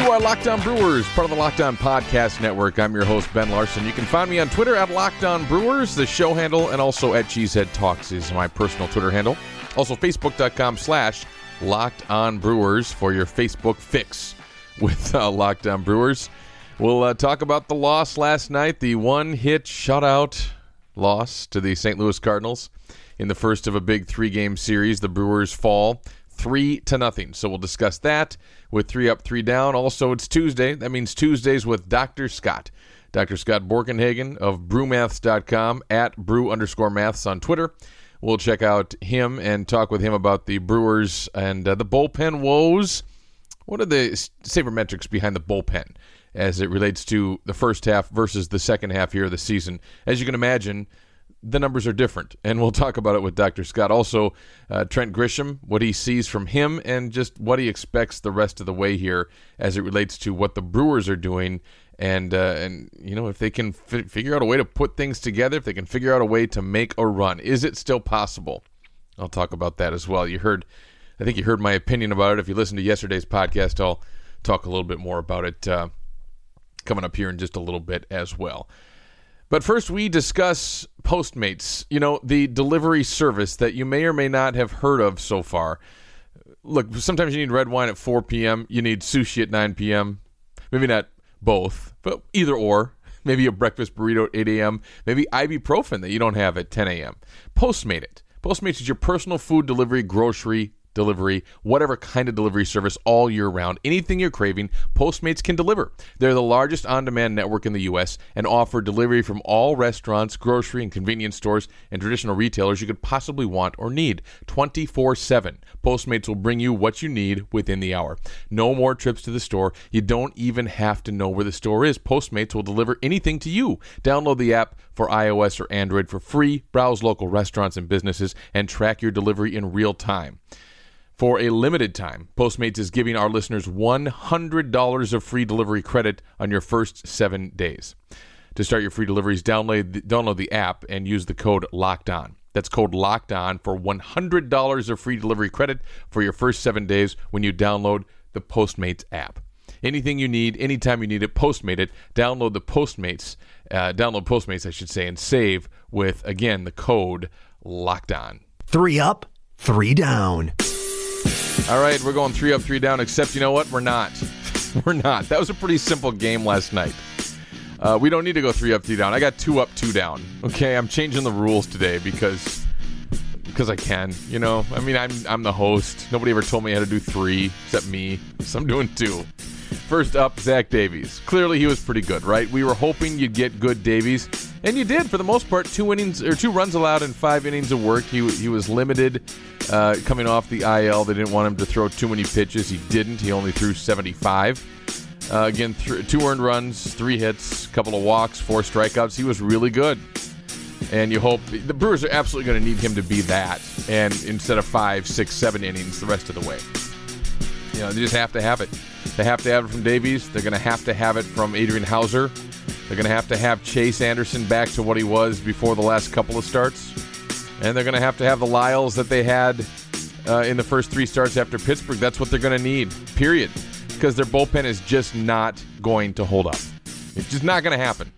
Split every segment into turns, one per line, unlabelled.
You are Locked On Brewers, part of the Locked On Podcast Network. I'm your host, Ben Larson. You can find me on Twitter at Locked On Brewers, the show handle, and also at Cheesehead Talks is my personal Twitter handle. Also, Facebook.com slash Locked On Brewers for your Facebook fix with uh, Locked On Brewers. We'll uh, talk about the loss last night, the one hit shutout loss to the St. Louis Cardinals in the first of a big three game series. The Brewers fall three to nothing. So we'll discuss that with three up, three down. Also, it's Tuesday. That means Tuesdays with Dr. Scott. Dr. Scott Borkenhagen of brewmaths.com at brew underscore maths on Twitter. We'll check out him and talk with him about the Brewers and uh, the bullpen woes. What are the sabermetrics behind the bullpen as it relates to the first half versus the second half here of the season? As you can imagine, the numbers are different, and we'll talk about it with Dr. Scott. Also, uh, Trent Grisham, what he sees from him, and just what he expects the rest of the way here as it relates to what the Brewers are doing, and uh, and you know if they can fi- figure out a way to put things together, if they can figure out a way to make a run, is it still possible? I'll talk about that as well. You heard, I think you heard my opinion about it. If you listened to yesterday's podcast, I'll talk a little bit more about it uh, coming up here in just a little bit as well. But first, we discuss Postmates, you know, the delivery service that you may or may not have heard of so far. Look, sometimes you need red wine at 4 p.m., you need sushi at 9 p.m., maybe not both, but either or. Maybe a breakfast burrito at 8 a.m., maybe ibuprofen that you don't have at 10 a.m. Postmate it. Postmates is your personal food delivery, grocery delivery, whatever kind of delivery service all year round. Anything you're craving, Postmates can deliver. They're the largest on demand network in the U.S. and offer delivery from all restaurants, grocery and convenience stores, and traditional retailers you could possibly want or need 24 7. Postmates will bring you what you need within the hour. No more trips to the store. You don't even have to know where the store is. Postmates will deliver anything to you. Download the app for iOS or Android for free. Browse local restaurants and businesses and track your delivery in real time. For a limited time, Postmates is giving our listeners $100 of free delivery credit on your first seven days. To start your free deliveries, download the, download the app and use the code LOCKED ON. That's code LOCKED ON for $100 of free delivery credit for your first seven days when you download the Postmates app. Anything you need, anytime you need it, Postmate it. Download the Postmates, uh, download Postmates, I should say, and save with, again, the code LOCKED ON.
Three up, three down.
All right, we're going three up, three down, except you know what? We're not. We're not. That was a pretty simple game last night. Uh, we don't need to go three up, three down. I got two up, two down. Okay, I'm changing the rules today because because I can. You know, I mean, I'm I'm the host. Nobody ever told me how to do three except me, so I'm doing two. First up, Zach Davies. Clearly, he was pretty good, right? We were hoping you'd get good Davies, and you did for the most part. Two innings or two runs allowed in five innings of work. He he was limited uh, coming off the IL. They didn't want him to throw too many pitches. He didn't. He only threw 75. Uh, again, th- two earned runs, three hits, couple of walks, four strikeouts. He was really good. And you hope the Brewers are absolutely going to need him to be that, and instead of five, six, seven innings the rest of the way. You know, they just have to have it. They have to have it from Davies. They're going to have to have it from Adrian Houser. They're going to have to have Chase Anderson back to what he was before the last couple of starts. And they're going to have to have the Lyles that they had uh, in the first three starts after Pittsburgh. That's what they're going to need, period. Because their bullpen is just not going to hold up. It's just not going to happen.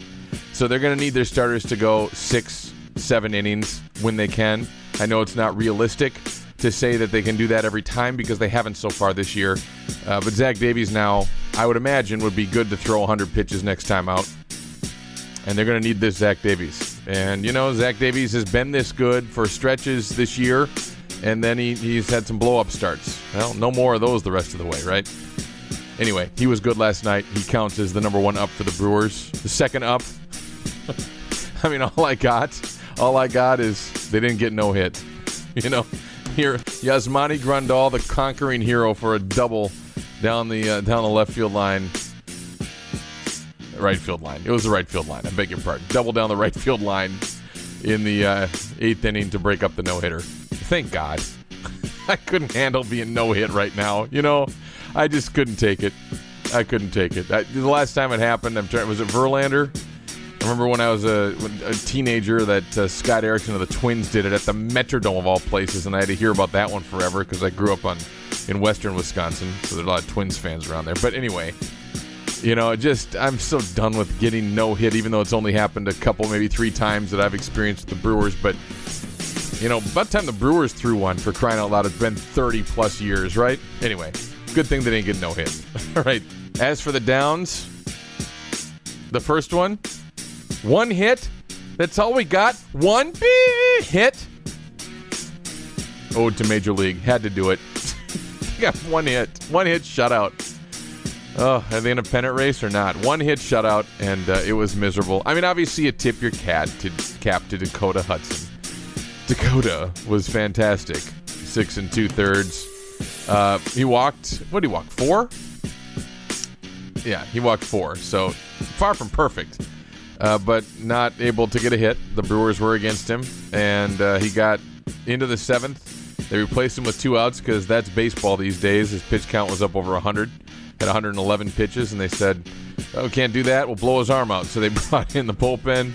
So they're going to need their starters to go six, seven innings when they can. I know it's not realistic to say that they can do that every time because they haven't so far this year. Uh, but Zach Davies now, I would imagine, would be good to throw 100 pitches next time out. And they're going to need this Zach Davies. And, you know, Zach Davies has been this good for stretches this year. and then he, he's had some blow up starts. Well, no more of those the rest of the way, right? Anyway, he was good last night. He counts as the number one up for the Brewers. The second up, I mean, all I got, all I got is they didn't get no hit. You know, here Yasmani Grandal, the conquering hero, for a double down the uh, down the left field line. Right field line. It was the right field line. I beg your pardon. Double down the right field line in the uh, eighth inning to break up the no hitter. Thank God. I couldn't handle being no hit right now. You know, I just couldn't take it. I couldn't take it. I, the last time it happened, I'm trying. Was it Verlander? I remember when I was a, a teenager that uh, Scott Erickson of the Twins did it at the Metrodome of all places, and I had to hear about that one forever because I grew up on in western Wisconsin, so there's a lot of Twins fans around there. But anyway, you know, just I'm so done with getting no hit, even though it's only happened a couple, maybe three times that I've experienced with the Brewers. But you know, by the time the Brewers threw one for crying out loud, it's been 30 plus years, right? Anyway, good thing they didn't get no hit. all right. As for the downs, the first one, one hit. That's all we got. One hit. Ode to Major League. Had to do it. got one hit. One hit shutout. Oh, are they in a pennant race or not? One hit shutout, and uh, it was miserable. I mean, obviously, you tip your cat to cap to Dakota Hudson. Dakota was fantastic. Six and two thirds. Uh, he walked. What did he walk? Four. Yeah, he walked four. So far from perfect, uh, but not able to get a hit. The Brewers were against him, and uh, he got into the seventh. They replaced him with two outs because that's baseball these days. His pitch count was up over 100, had 111 pitches, and they said, "Oh, can't do that. We'll blow his arm out." So they brought in the bullpen,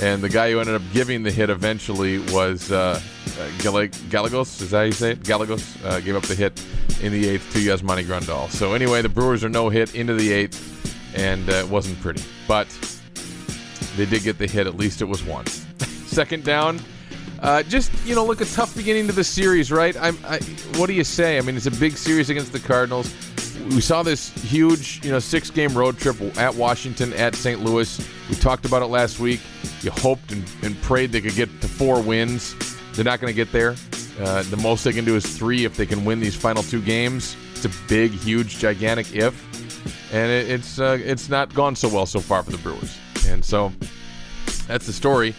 and the guy who ended up giving the hit eventually was uh, uh, Gal- Gallegos. Is that how you say it? Gallegos uh, gave up the hit in the eighth to Yasmani Grandal. So anyway, the Brewers are no hit into the eighth, and uh, it wasn't pretty, but they did get the hit. At least it was one. Second down. Uh, just you know, look a tough beginning to the series, right? I'm. I, what do you say? I mean, it's a big series against the Cardinals. We saw this huge, you know, six-game road trip at Washington, at St. Louis. We talked about it last week. You hoped and, and prayed they could get to four wins. They're not going to get there. Uh, the most they can do is three if they can win these final two games. It's a big, huge, gigantic if, and it, it's uh, it's not gone so well so far for the Brewers. And so that's the story.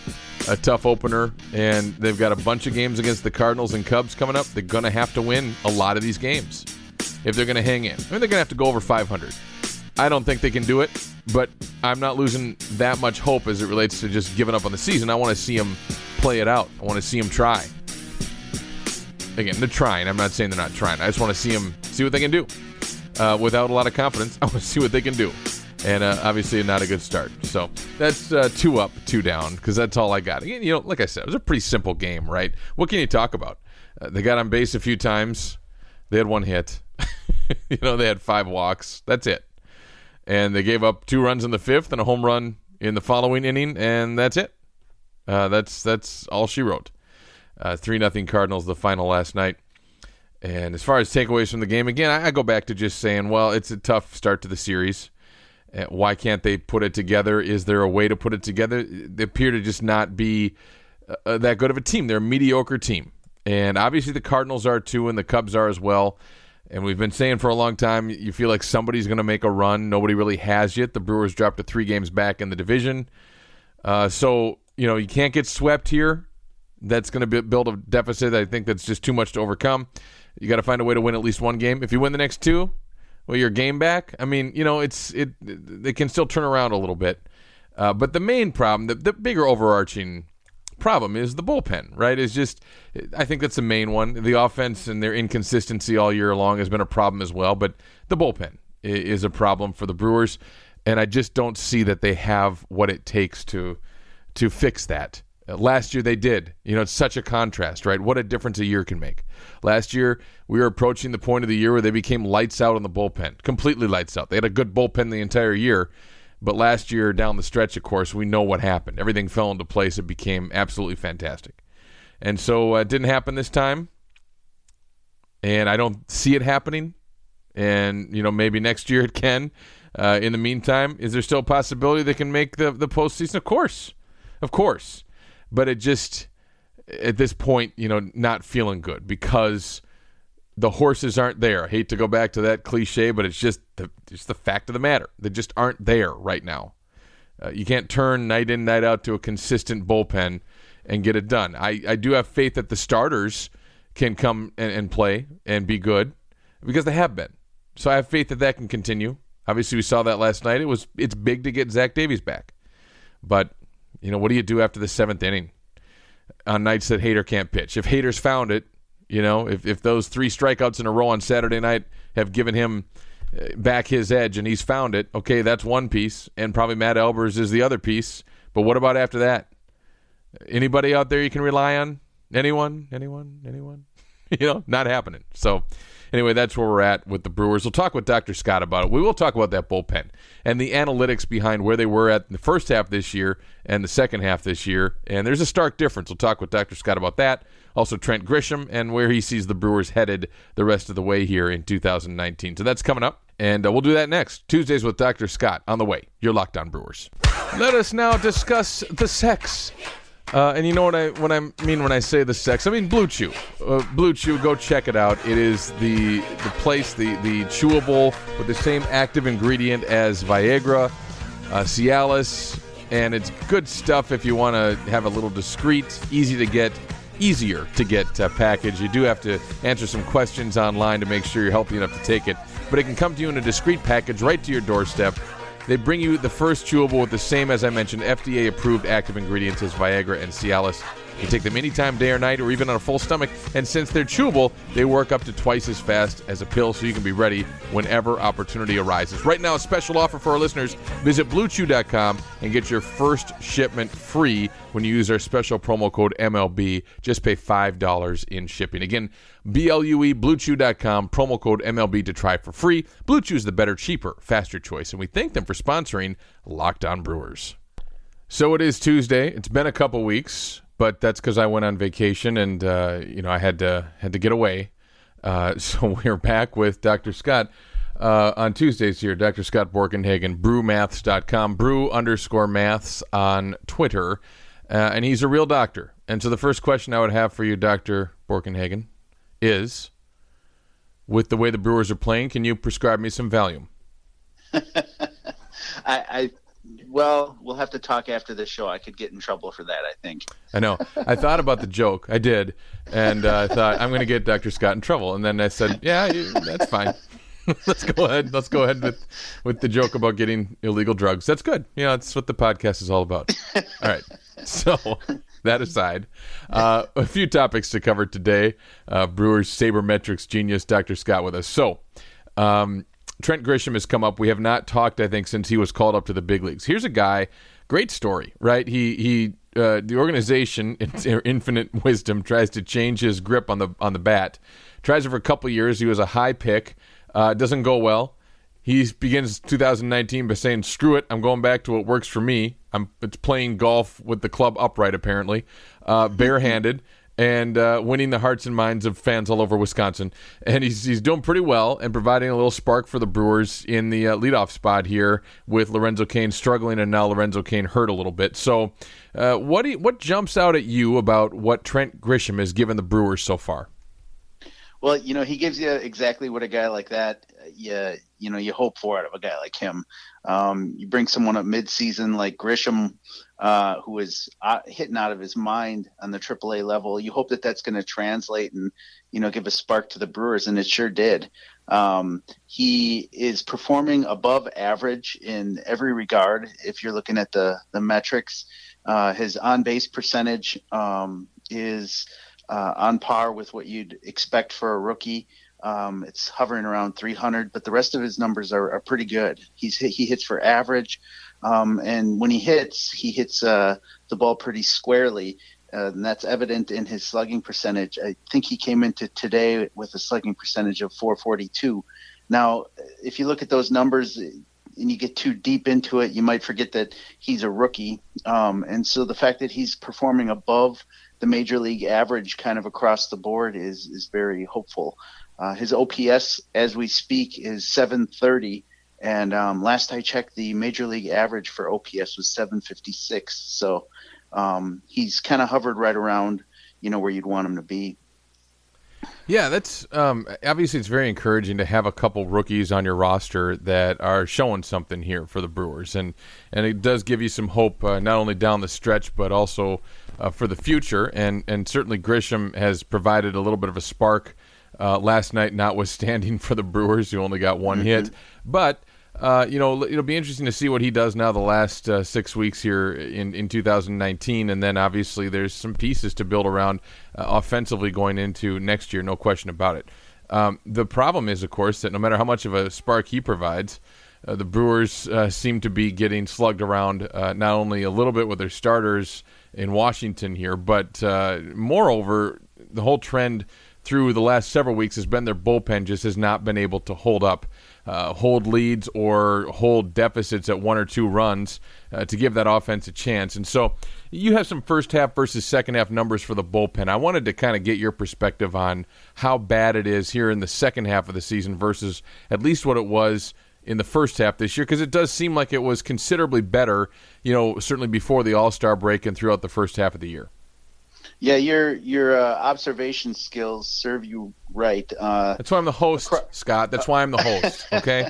A tough opener, and they've got a bunch of games against the Cardinals and Cubs coming up. They're going to have to win a lot of these games if they're going to hang in. I mean, they're going to have to go over 500. I don't think they can do it, but I'm not losing that much hope as it relates to just giving up on the season. I want to see them play it out. I want to see them try. Again, they're trying. I'm not saying they're not trying. I just want to see them see what they can do. Uh, without a lot of confidence, I want to see what they can do. And uh, obviously, not a good start. So that's uh, two up, two down, because that's all I got. Again, you know, like I said, it was a pretty simple game, right? What can you talk about? Uh, they got on base a few times. They had one hit. you know, they had five walks. That's it. And they gave up two runs in the fifth and a home run in the following inning, and that's it. Uh, that's that's all she wrote. Uh, three nothing Cardinals the final last night. And as far as takeaways from the game, again, I, I go back to just saying, well, it's a tough start to the series. Uh, why can't they put it together? Is there a way to put it together? They appear to just not be uh, that good of a team. They're a mediocre team. And obviously the Cardinals are too, and the Cubs are as well. And we've been saying for a long time, you feel like somebody's going to make a run. Nobody really has yet. The Brewers dropped to three games back in the division. Uh, so, you know, you can't get swept here. That's going to build a deficit. I think that's just too much to overcome. You got to find a way to win at least one game. If you win the next two, well, your game back. I mean, you know, it's it. They can still turn around a little bit. Uh, but the main problem, the, the bigger overarching problem is the bullpen, right? Is just I think that's the main one. The offense and their inconsistency all year long has been a problem as well, but the bullpen is a problem for the Brewers, and I just don't see that they have what it takes to to fix that. Uh, Last year they did. You know, it's such a contrast, right? What a difference a year can make. Last year we were approaching the point of the year where they became lights out on the bullpen, completely lights out. They had a good bullpen the entire year, but last year down the stretch, of course, we know what happened. Everything fell into place. It became absolutely fantastic, and so uh, it didn't happen this time. And I don't see it happening. And you know, maybe next year it can. Uh, in the meantime, is there still a possibility they can make the the postseason? Of course, of course but it just at this point, you know, not feeling good because the horses aren't there. I hate to go back to that cliche, but it's just the just the fact of the matter. They just aren't there right now. Uh, you can't turn night in night out to a consistent bullpen and get it done. I, I do have faith that the starters can come and, and play and be good because they have been. So I have faith that that can continue. Obviously, we saw that last night. It was it's big to get Zach Davies back, but you know what do you do after the seventh inning on nights that Hader can't pitch? If Hader's found it, you know, if if those three strikeouts in a row on Saturday night have given him uh, back his edge and he's found it, okay, that's one piece, and probably Matt Albers is the other piece. But what about after that? Anybody out there you can rely on? Anyone? Anyone? Anyone? you know, not happening. So anyway, that's where we're at with the Brewers. We'll talk with Dr. Scott about it. We will talk about that bullpen and the analytics behind where they were at the first half this year and the second half this year. And there's a stark difference. We'll talk with Dr. Scott about that. Also, Trent Grisham and where he sees the Brewers headed the rest of the way here in 2019. So that's coming up. And uh, we'll do that next. Tuesdays with Dr. Scott on the way. You're locked on Brewers. Let us now discuss the sex uh, and you know what I what I mean when I say the sex? I mean Blue Chew. Uh, Blue Chew, go check it out. It is the the place, the the chewable with the same active ingredient as Viagra, uh, Cialis, and it's good stuff if you want to have a little discreet, easy to get, easier to get uh, package. You do have to answer some questions online to make sure you're healthy enough to take it, but it can come to you in a discreet package right to your doorstep. They bring you the first chewable with the same, as I mentioned, FDA approved active ingredients as Viagra and Cialis. You take them anytime, day or night, or even on a full stomach. And since they're chewable, they work up to twice as fast as a pill, so you can be ready whenever opportunity arises. Right now, a special offer for our listeners. Visit BlueChew.com and get your first shipment free when you use our special promo code MLB. Just pay $5 in shipping. Again, B-L-U-E, BlueChew.com, promo code MLB to try for free. Blue Chew is the better, cheaper, faster choice, and we thank them for sponsoring Locked On Brewers. So it is Tuesday. It's been a couple weeks but that's because I went on vacation and uh, you know I had to had to get away. Uh, so we're back with Dr. Scott uh, on Tuesdays here. Dr. Scott Borkenhagen, brewmaths.com, brew underscore maths on Twitter, uh, and he's a real doctor. And so the first question I would have for you, Dr. Borkenhagen, is with the way the Brewers are playing, can you prescribe me some Valium?
I, I well, we'll have to talk after the show. I could get in trouble for that. I think.
I know. I thought about the joke. I did, and uh, I thought I'm going to get Dr. Scott in trouble. And then I said, "Yeah, you, that's fine. Let's go ahead. Let's go ahead with with the joke about getting illegal drugs. That's good. You know, that's what the podcast is all about. All right. So that aside, uh, a few topics to cover today. Uh, Brewers sabermetrics genius Dr. Scott with us. So. Um, Trent Grisham has come up. We have not talked, I think, since he was called up to the big leagues. Here's a guy, great story, right? He he. Uh, the organization, in infinite wisdom, tries to change his grip on the on the bat. Tries it for a couple years. He was a high pick. Uh, doesn't go well. He begins 2019 by saying, "Screw it! I'm going back to what works for me. I'm it's playing golf with the club upright, apparently, uh, barehanded." And uh, winning the hearts and minds of fans all over Wisconsin. And he's, he's doing pretty well and providing a little spark for the Brewers in the uh, leadoff spot here with Lorenzo Cain struggling and now Lorenzo Cain hurt a little bit. So, uh, what you, what jumps out at you about what Trent Grisham has given the Brewers so far?
Well, you know, he gives you exactly what a guy like that, you, you know, you hope for out of a guy like him. Um, you bring someone up mid-season like Grisham, uh, who is uh, hitting out of his mind on the AAA level. You hope that that's going to translate and you know give a spark to the Brewers, and it sure did. Um, he is performing above average in every regard. If you're looking at the the metrics, uh, his on base percentage um, is uh, on par with what you'd expect for a rookie. Um, it's hovering around 300, but the rest of his numbers are, are pretty good. He's he hits for average, um, and when he hits, he hits uh, the ball pretty squarely, uh, and that's evident in his slugging percentage. I think he came into today with a slugging percentage of 442. Now, if you look at those numbers and you get too deep into it, you might forget that he's a rookie, um, and so the fact that he's performing above the major league average kind of across the board is is very hopeful. Uh, his OPS, as we speak, is 730. And um, last I checked, the major league average for OPS was 756. So um, he's kind of hovered right around, you know where you'd want him to be.
Yeah, that's um, obviously it's very encouraging to have a couple rookies on your roster that are showing something here for the Brewers, and and it does give you some hope uh, not only down the stretch but also uh, for the future. And and certainly Grisham has provided a little bit of a spark uh, last night, notwithstanding for the Brewers who only got one hit, but. Uh, you know, it'll be interesting to see what he does now the last uh, six weeks here in, in 2019. And then obviously there's some pieces to build around uh, offensively going into next year, no question about it. Um, the problem is, of course, that no matter how much of a spark he provides, uh, the Brewers uh, seem to be getting slugged around uh, not only a little bit with their starters in Washington here, but moreover, the whole trend through the last several weeks has been their bullpen just has not been able to hold up uh, hold leads or hold deficits at one or two runs uh, to give that offense a chance. And so you have some first half versus second half numbers for the bullpen. I wanted to kind of get your perspective on how bad it is here in the second half of the season versus at least what it was in the first half this year because it does seem like it was considerably better, you know, certainly before the All Star break and throughout the first half of the year.
Yeah, your your uh, observation skills serve you right. Uh,
That's why I'm the host, acro- Scott. That's why I'm the host. Okay.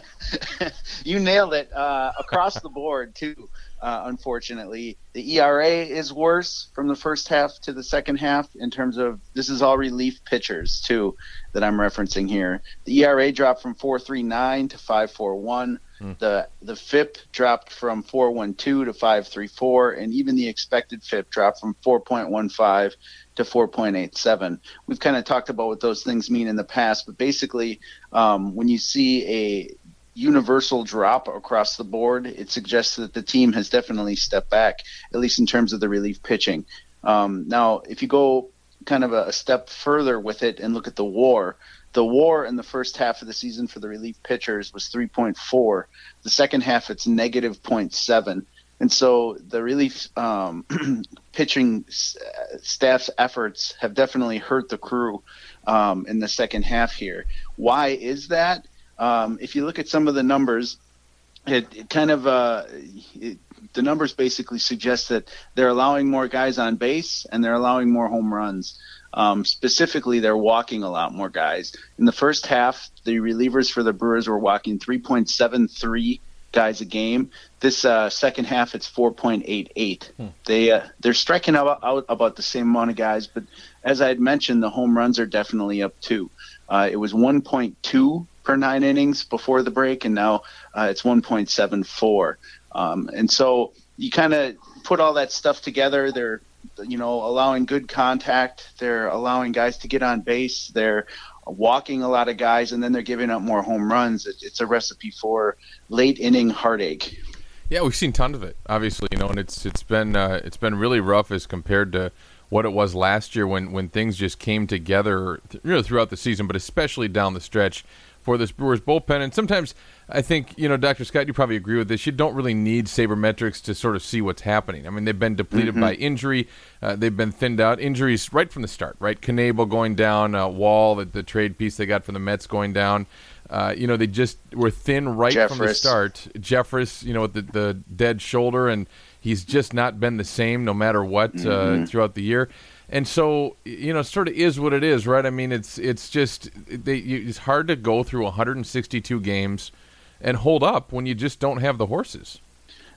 you nailed it uh, across the board too. Uh, unfortunately, the ERA is worse from the first half to the second half in terms of this is all relief pitchers too that I'm referencing here. The ERA dropped from 4.39 to 5.41. Hmm. The the FIP dropped from 4.12 to 5.34, and even the expected FIP dropped from 4.15 to 4.87. We've kind of talked about what those things mean in the past, but basically, um, when you see a universal drop across the board, it suggests that the team has definitely stepped back, at least in terms of the relief pitching. Um, now, if you go kind of a, a step further with it and look at the WAR, the WAR in the first half of the season for the relief pitchers was 3.4. The second half, it's negative 0.7. And so the relief um, pitching staff's efforts have definitely hurt the crew um, in the second half here. Why is that? Um, if you look at some of the numbers, it, it kind of uh, it, the numbers basically suggest that they're allowing more guys on base and they're allowing more home runs. Um, specifically, they're walking a lot more guys. In the first half, the relievers for the Brewers were walking 3.73 guys a game. This uh, second half, it's 4.88. Hmm. They uh, they're striking out, out, about the same amount of guys, but as I had mentioned, the home runs are definitely up too. Uh, it was 1.2 per nine innings before the break, and now uh, it's 1.74. Um, and so you kind of put all that stuff together. They're you know, allowing good contact. They're allowing guys to get on base. They're walking a lot of guys, and then they're giving up more home runs. It's a recipe for late inning heartache.
Yeah, we've seen tons of it, obviously, you know, and it's it's been uh, it's been really rough as compared to what it was last year when when things just came together, you know, throughout the season, but especially down the stretch for this Brewers bullpen. And sometimes I think, you know, Dr. Scott, you probably agree with this. You don't really need sabermetrics to sort of see what's happening. I mean, they've been depleted mm-hmm. by injury. Uh, they've been thinned out. Injuries right from the start, right? Knebel going down, uh, Wahl, the, the, trade piece they got from the Mets going down. Uh, you know, they just were thin right Jeffress. from the start. Jeffress, you know, with the, the dead shoulder, and he's just not been the same no matter what uh, mm-hmm. throughout the year and so you know, it sort of is what it is, right? I mean, it's it's just they, it's hard to go through 162 games and hold up when you just don't have the horses.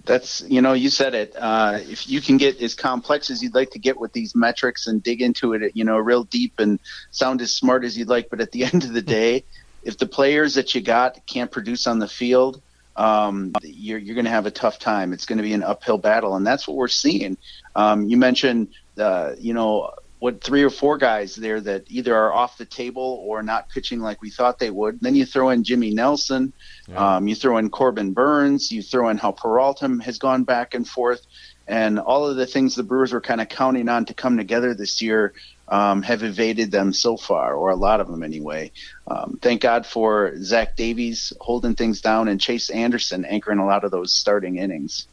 That's you know, you said it. Uh, if you can get as complex as you'd like to get with these metrics and dig into it, you know, real deep and sound as smart as you'd like, but at the end of the day, if the players that you got can't produce on the field, um, you're, you're going to have a tough time. It's going to be an uphill battle, and that's what we're seeing. Um, you mentioned uh, you know, what three or four guys there that either are off the table or not pitching like we thought they would. Then you throw in Jimmy Nelson, yeah. um, you throw in Corbin Burnes, you throw in how Peralta has gone back and forth, and all of the things the Brewers were kind of counting on to come together this year um, have evaded them so far, or a lot of them anyway. Um, thank God for Zach Davies holding things down and Chase Anderson anchoring a lot of those starting innings.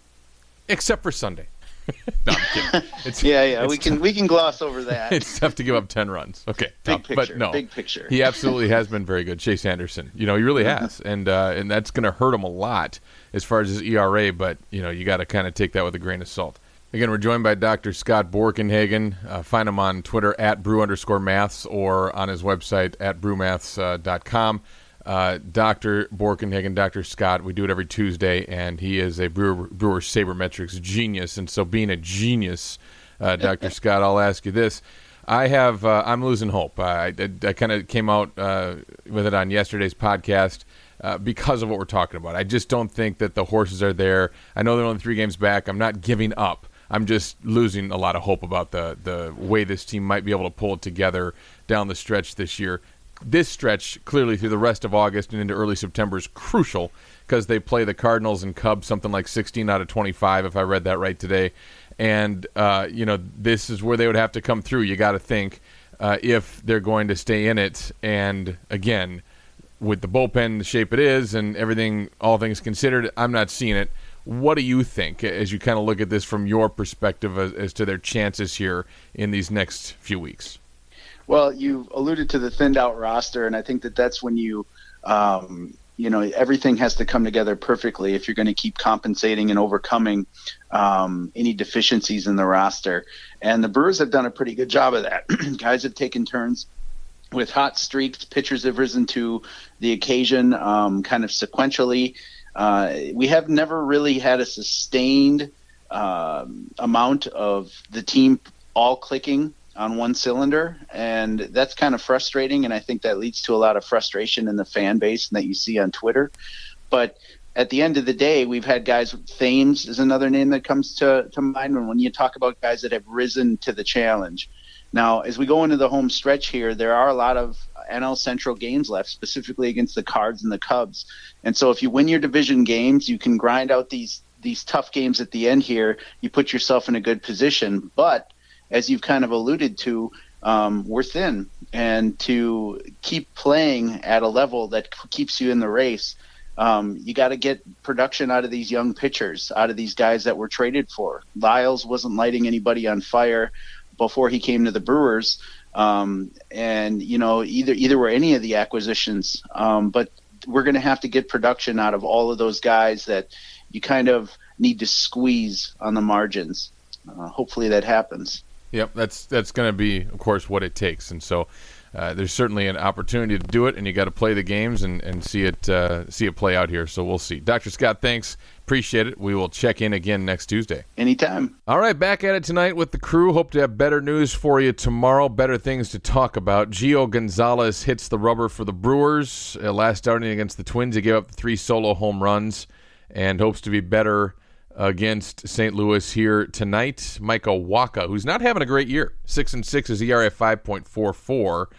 Except for Sunday. no, I'm kidding.
It's, yeah, yeah, we can tough. we can gloss over that.
it's tough to give up ten runs. Okay,
big picture,
but no,
big picture.
he absolutely has been very good, Chase Anderson. You know, he really has, and uh, and that's going to hurt him a lot as far as his ERA. But you know, you got to kind of take that with a grain of salt. Again, we're joined by Dr. Scott Borkenhagen. Uh, find him on Twitter at brew underscore maths or on his website at brewmaths.com. Uh, Dr. Borkenhagen, Dr. Scott, we do it every Tuesday, and he is a Brewer, Brewer Sabermetrics genius. And so, being a genius, uh, Dr. Scott, I'll ask you this. I have, uh, I'm losing hope. I, I, I kind of came out uh, with it on yesterday's podcast. Uh, because of what we're talking about. I just don't think that the horses are there. I know they're only three games back. I'm not giving up. I'm just losing a lot of hope about the the way this team might be able to pull it together down the stretch this year. This stretch, clearly through the rest of August and into early September, is crucial because they play the Cardinals and Cubs something like 16 out of 25, if I read that right today. And uh, you know, this is where they would have to come through. You got to think uh, if they're going to stay in it. And again, with the bullpen the shape it is and everything, all things considered, I'm not seeing it. What do you think as you kind of look at this from your perspective as, as to their chances here in these next few weeks?
Well, you alluded to the thinned out roster, and I think that that's when you, um, you know, everything has to come together perfectly if you're going to keep compensating and overcoming um, any deficiencies in the roster. And the Brewers have done a pretty good job of that. Guys have taken turns with hot streaks. Pitchers have risen to the occasion, um, kind of sequentially. Uh, we have never really had a sustained um, amount of the team all clicking on one cylinder, and that's kind of frustrating. And I think that leads to a lot of frustration in the fan base and that you see on Twitter. But at the end of the day, we've had guys. Thames is another name that comes to, to mind when, when you talk about guys that have risen to the challenge. Now, as we go into the home stretch here, there are a lot of NL Central games left, specifically against the Cards and the Cubs. And so, if you win your division games, you can grind out these these tough games at the end here. You put yourself in a good position. But as you've kind of alluded to, um, we're thin, and to keep playing at a level that keeps you in the race. Um, you got to get production out of these young pitchers, out of these guys that were traded for. Lyles wasn't lighting anybody on fire before he came to the Brewers. Um, and you know, either either were any of the acquisitions, um, but we're going to have to get production out of all of those guys that you kind of need to squeeze on the margins. Uh, hopefully, that happens.
Yep, that's that's going to be, of course, what it takes, and so uh, there's certainly an opportunity to do it, and you got to play the games and, and see it uh, see it play out here. So we'll see. Dr. Scott, thanks, appreciate it. We will check in again next Tuesday.
Anytime.
All right, back at it tonight with the crew. Hope to have better news for you tomorrow. Better things to talk about. Gio Gonzalez hits the rubber for the Brewers. Uh, last outing against the Twins, he gave up three solo home runs, and hopes to be better against St. Louis here tonight. Michael Wacha, who's not having a great year, six and six, his ERA five point four four,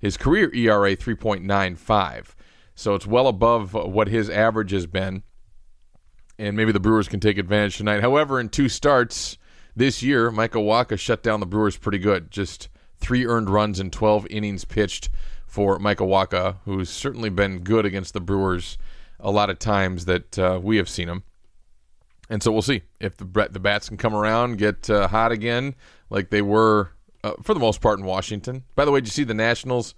his career ERA three point nine five. So it's well above what his average has been, and maybe the Brewers can take advantage tonight. However, in two starts this year, Michael Wacha shut down the Brewers pretty good. Just three earned runs in twelve innings pitched for Michael Wacha, who's certainly been good against the Brewers a lot of times that uh, we have seen him. And so we'll see if the the bats can come around, get uh, hot again, like they were uh, for the most part in Washington. By the way, did you see the Nationals?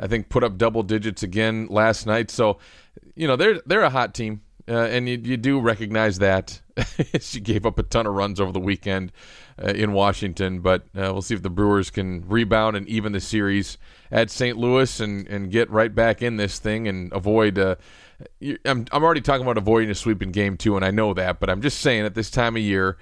I think put up double digits again last night. So, you know they're they're a hot team, uh, and you, you do recognize that. she gave up a ton of runs over the weekend uh, in Washington, but uh, we'll see if the Brewers can rebound and even the series at St. Louis and and get right back in this thing and avoid uh, I'm, I'm already talking about avoiding a sweep in game two, and I know that, but I'm just saying at this time of year,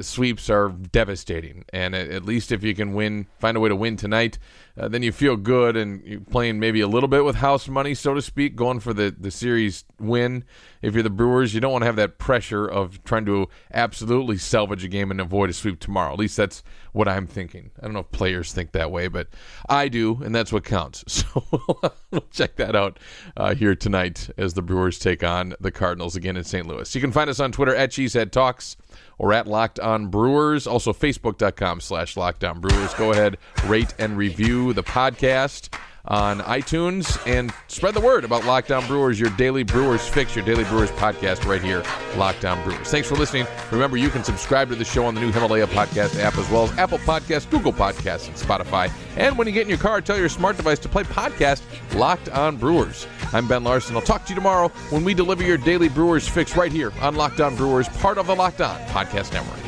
sweeps are devastating. And at, at, least if you can win, find a way to win tonight, uh, then you feel good and you're playing maybe a little bit with house money, so to speak, going for the, the series win. If you're the Brewers, you don't want to have that pressure of trying to absolutely salvage a game and avoid a sweep tomorrow. At least that's what I'm thinking. I don't know if players think that way, but I do, and that's what counts. So we'll check that out uh, here tonight as the Brewers take on the Cardinals again in St. Louis. You can find us on Twitter at Cheesehead Talks or at Locked On Brewers. Also, Facebook.com slash Locked On Brewers. Go ahead, rate and review the podcast on iTunes and spread the word about Locked On Brewers, your daily Brewers fix, your daily Brewers podcast right here, Locked On Brewers. Thanks for listening. Remember, you can subscribe to the show on the new Himalaya podcast app as well as Apple Podcasts, Google Podcasts, and Spotify. And when you get in your car, tell your smart device to play podcast Locked On Brewers. I'm Ben Larson. I'll talk to you tomorrow when we deliver your daily Brewers fix right here on Locked On Brewers, part of the Locked On Podcast Network.